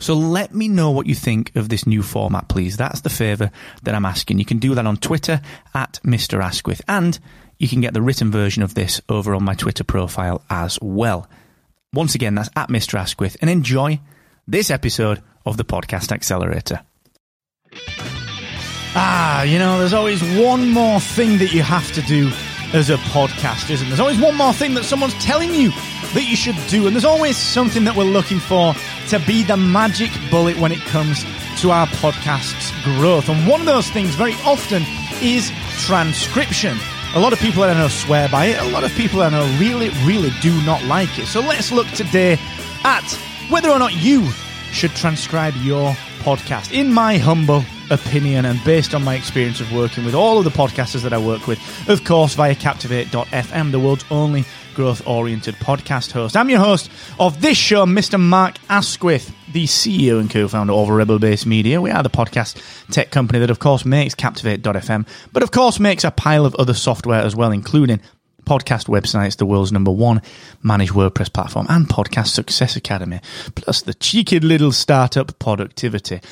So let me know what you think of this new format, please. That's the favour that I'm asking. You can do that on Twitter at Mr. Asquith, and you can get the written version of this over on my Twitter profile as well. Once again, that's at Mr. Asquith, and enjoy this episode of the Podcast Accelerator. Ah, you know, there's always one more thing that you have to do as a podcast, isn't there? There's always one more thing that someone's telling you that you should do, and there's always something that we're looking for to be the magic bullet when it comes to our podcast's growth. And one of those things very often is transcription. A lot of people I know swear by it, a lot of people I know really, really do not like it. So let's look today at whether or not you should transcribe your podcast. In my humble opinion and based on my experience of working with all of the podcasters that I work with, of course, via Captivate.fm, the world's only growth oriented podcast host. I'm your host of this show, Mr. Mark Asquith, the CEO and co founder of Rebel Base Media. We are the podcast tech company that, of course, makes Captivate.fm, but of course, makes a pile of other software as well, including podcast websites, the world's number one managed WordPress platform, and Podcast Success Academy, plus the cheeky little startup Poductivity.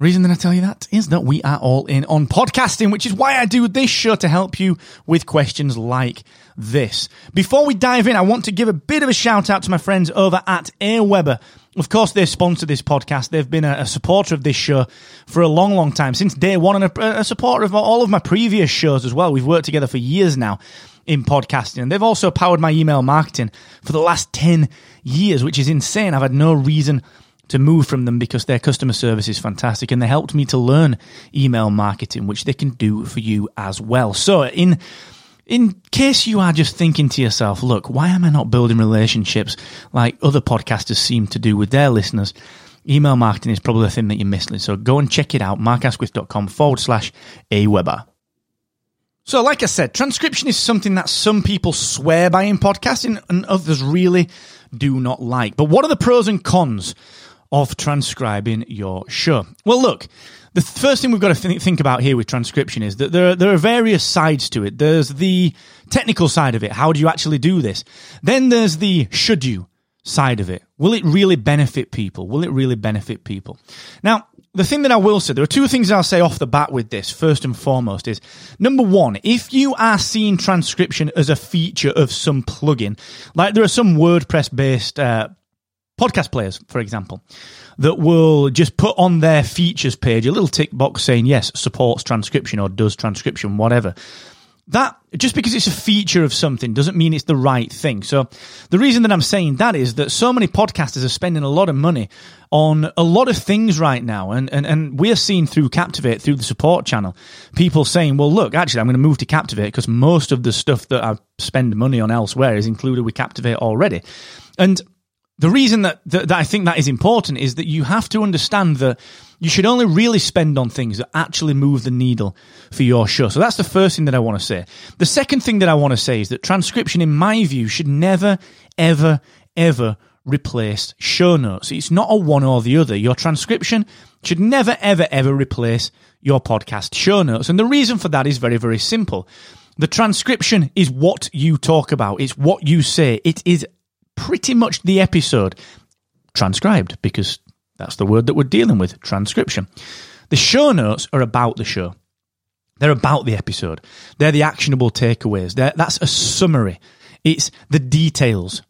Reason that I tell you that is that we are all in on podcasting, which is why I do this show to help you with questions like this. Before we dive in, I want to give a bit of a shout out to my friends over at Aweber. Of course, they sponsor this podcast. They've been a, a, supporter of this show for a long, long time, since day one, and a, a supporter of all of my previous shows as well. We've worked together for years now in podcasting. And they've also powered my email marketing for the last 10 years, which is insane. I've had no reason to move from them because their customer service is fantastic and they helped me to learn email marketing, which they can do for you as well. So in in case you are just thinking to yourself, look, why am I not building relationships like other podcasters seem to do with their listeners? Email marketing is probably the thing that you're missing. So go and check it out, markasquith.com forward slash Aweber. So, like I said, transcription is something that some people swear by in podcasting and others really do not like. But what are the pros and cons of transcribing your show? Well, look, the first thing we've got to think about here with transcription is that there are, there are various sides to it. There's the technical side of it. How do you actually do this? Then there's the should you side of it. Will it really benefit people? Will it really benefit people? Now, the thing that I will say, there are two things I'll say off the bat with this, first and foremost, is number one, if you are seeing transcription as a feature of some plugin, like there are some WordPress based uh, podcast players, for example, that will just put on their features page a little tick box saying, yes, supports transcription or does transcription, whatever. That, just because it's a feature of something doesn't mean it's the right thing. So the reason that I'm saying that is that so many podcasters are spending a lot of money on a lot of things right now. And, and, and we're seeing through Captivate, through the support channel, people saying, well, look, actually, I'm going to move to Captivate because most of the stuff that I spend money on elsewhere is included with Captivate already. And the reason that, that, that, I think that is important is that you have to understand that you should only really spend on things that actually move the needle for your show. So that's the first thing that I want to say. The second thing that I want to say is that transcription, in my view, should never, ever, ever replace show notes. It's not a one or the other. Your transcription should never, ever, ever replace your podcast show notes. And the reason for that is very, very simple. The transcription is what you talk about. It's what you say. It is pretty much the episode transcribed because that's the word that we're dealing with transcription. The show notes are about the show. They're about the episode. They're the actionable takeaways. They're, that's a summary. It's the details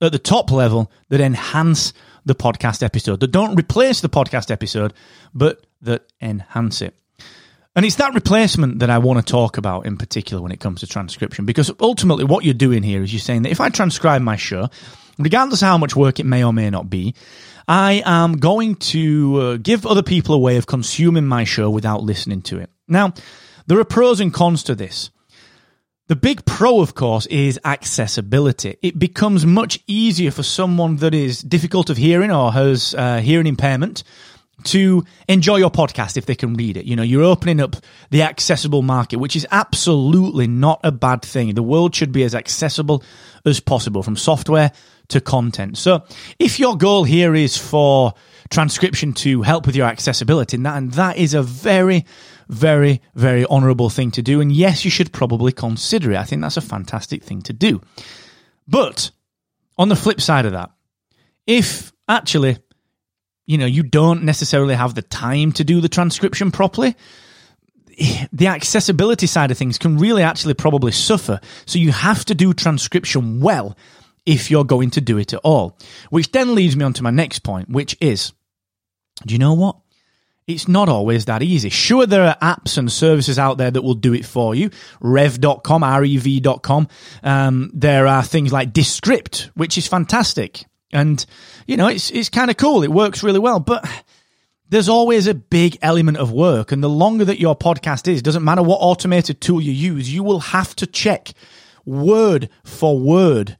at the top level that enhance the podcast episode, that don't replace the podcast episode, but that enhance it. And it's that replacement that I want to talk about in particular when it comes to transcription, because ultimately what you're doing here is you're saying that if I transcribe my show, regardless of how much work it may or may not be, I am going to uh, give other people a way of consuming my show without listening to it. Now, there are pros and cons to this. The big pro, of course, is accessibility. It becomes much easier for someone that is difficult of hearing or has uh, hearing impairment to enjoy your podcast if they can read it. You know, you're opening up the accessible market, which is absolutely not a bad thing. The world should be as accessible as possible from software to content. So if your goal here is for transcription to help with your accessibility, and that, and that is a very, very, very honorable thing to do. And yes, you should probably consider it. I think that's a fantastic thing to do. But on the flip side of that, if actually, you know, you don't necessarily have the time to do the transcription properly, the accessibility side of things can really actually probably suffer. So you have to do transcription well if you're going to do it at all. Which then leads me on to my next point, which is do you know what? It's not always that easy. Sure, there are apps and services out there that will do it for you. Rev.com, R-E-V.com. Um, there are things like Descript, which is fantastic. And, you know, it's, it's kind of cool. It works really well, but there's always a big element of work. And the longer that your podcast is, doesn't matter what automated tool you use, you will have to check word for word,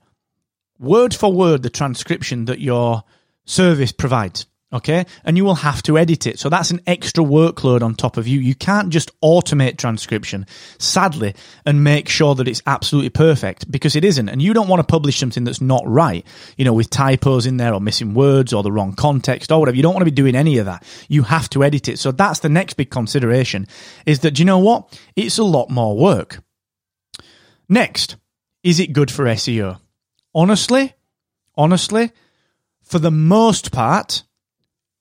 word for word, the transcription that your service provides. Okay. And you will have to edit it. So that's an extra workload on top of you. You can't just automate transcription, sadly, and make sure that it's absolutely perfect because it isn't. And you don't want to publish something that's not right, you know, with typos in there or missing words or the wrong context or whatever. You don't want to be doing any of that. You have to edit it. So that's the next big consideration is that, you know what? It's a lot more work. Next, is it good for SEO? Honestly, honestly, for the most part,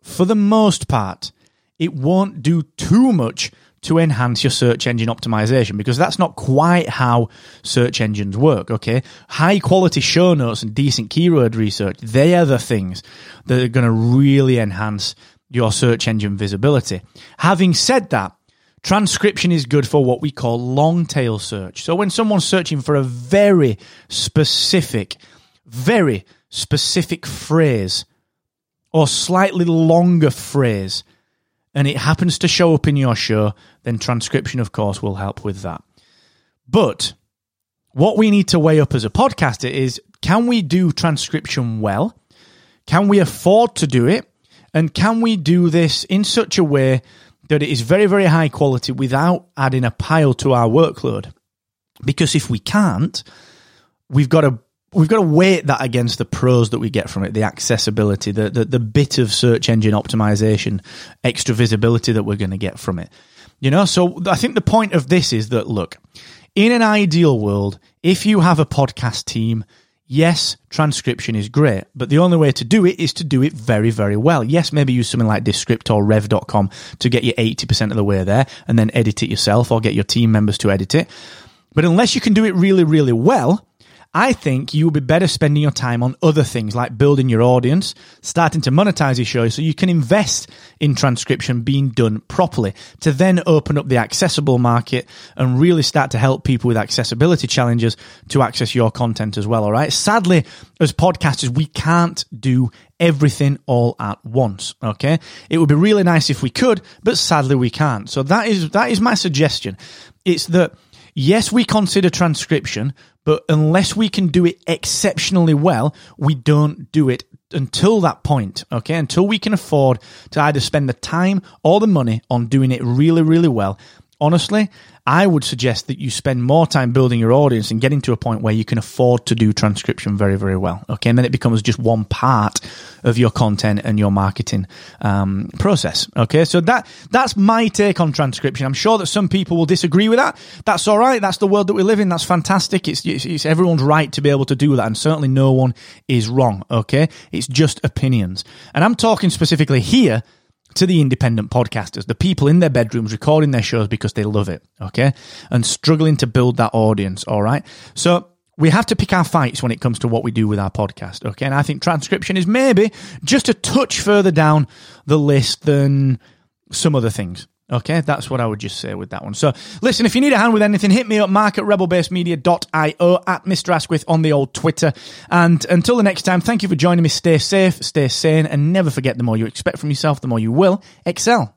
for the most part, it won't do too much to enhance your search engine optimization because that's not quite how search engines work, okay? High quality show notes and decent keyword research, they are the things that are going to really enhance your search engine visibility. Having said that, transcription is good for what we call long tail search. So when someone's searching for a very specific, very specific phrase, or slightly longer phrase and it happens to show up in your show, then transcription, of course, will help with that. But what we need to weigh up as a podcaster is can we do transcription well? Can we afford to do it? And can we do this in such a way that it is very, very high quality without adding a pile to our workload? Because if we can't, we've got to we've got to weight that against the pros that we get from it, the accessibility, the, the, the bit of search engine optimization, extra visibility that we're going to get from it. You know, so I think the point of this is that look, in an ideal world, if you have a podcast team, yes, transcription is great, but the only way to do it is to do it very, very well. Yes, maybe use something like Descript or Rev.com to get you 80% of the way there and then edit it yourself or get your team members to edit it. But unless you can do it really, really well, I think you will be better spending your time on other things like building your audience, starting to monetize your show so you can invest in transcription being done properly to then open up the accessible market and really start to help people with accessibility challenges to access your content as well. All right. Sadly, as podcasters, we can't do everything all at once. Okay. It would be really nice if we could, but sadly we can't. So that is, that is my suggestion. It's that yes, we consider transcription, but unless we can do it exceptionally well, we don't do it until that point, okay? Until we can afford to either spend the time or the money on doing it really, really well. Honestly, I would suggest that you spend more time building your audience and getting to a point where you can afford to do transcription very, very well. Okay. And then it becomes just one part of your content and your marketing um, process. Okay. So that, that's my take on transcription. I'm sure that some people will disagree with that. That's all right. That's the world that we live in. That's fantastic. It's, it's, it's everyone's right to be able to do that. And certainly no one is wrong. Okay. It's just opinions. And I'm talking specifically here to the independent podcasters, the people in their bedrooms recording their shows because they love it, okay? And struggling to build that audience, all right? So we have to pick our fights when it comes to what we do with our podcast, okay? And I think transcription is maybe just a touch further down the list than some other things. Okay, that's what I would just say with that one. So, listen, if you need a hand with anything, hit me up, mark at rebelbasemedia.io, at Mr. Asquith on the old Twitter. And until the next time, thank you for joining me. Stay safe, stay sane, and never forget the more you expect from yourself, the more you will excel.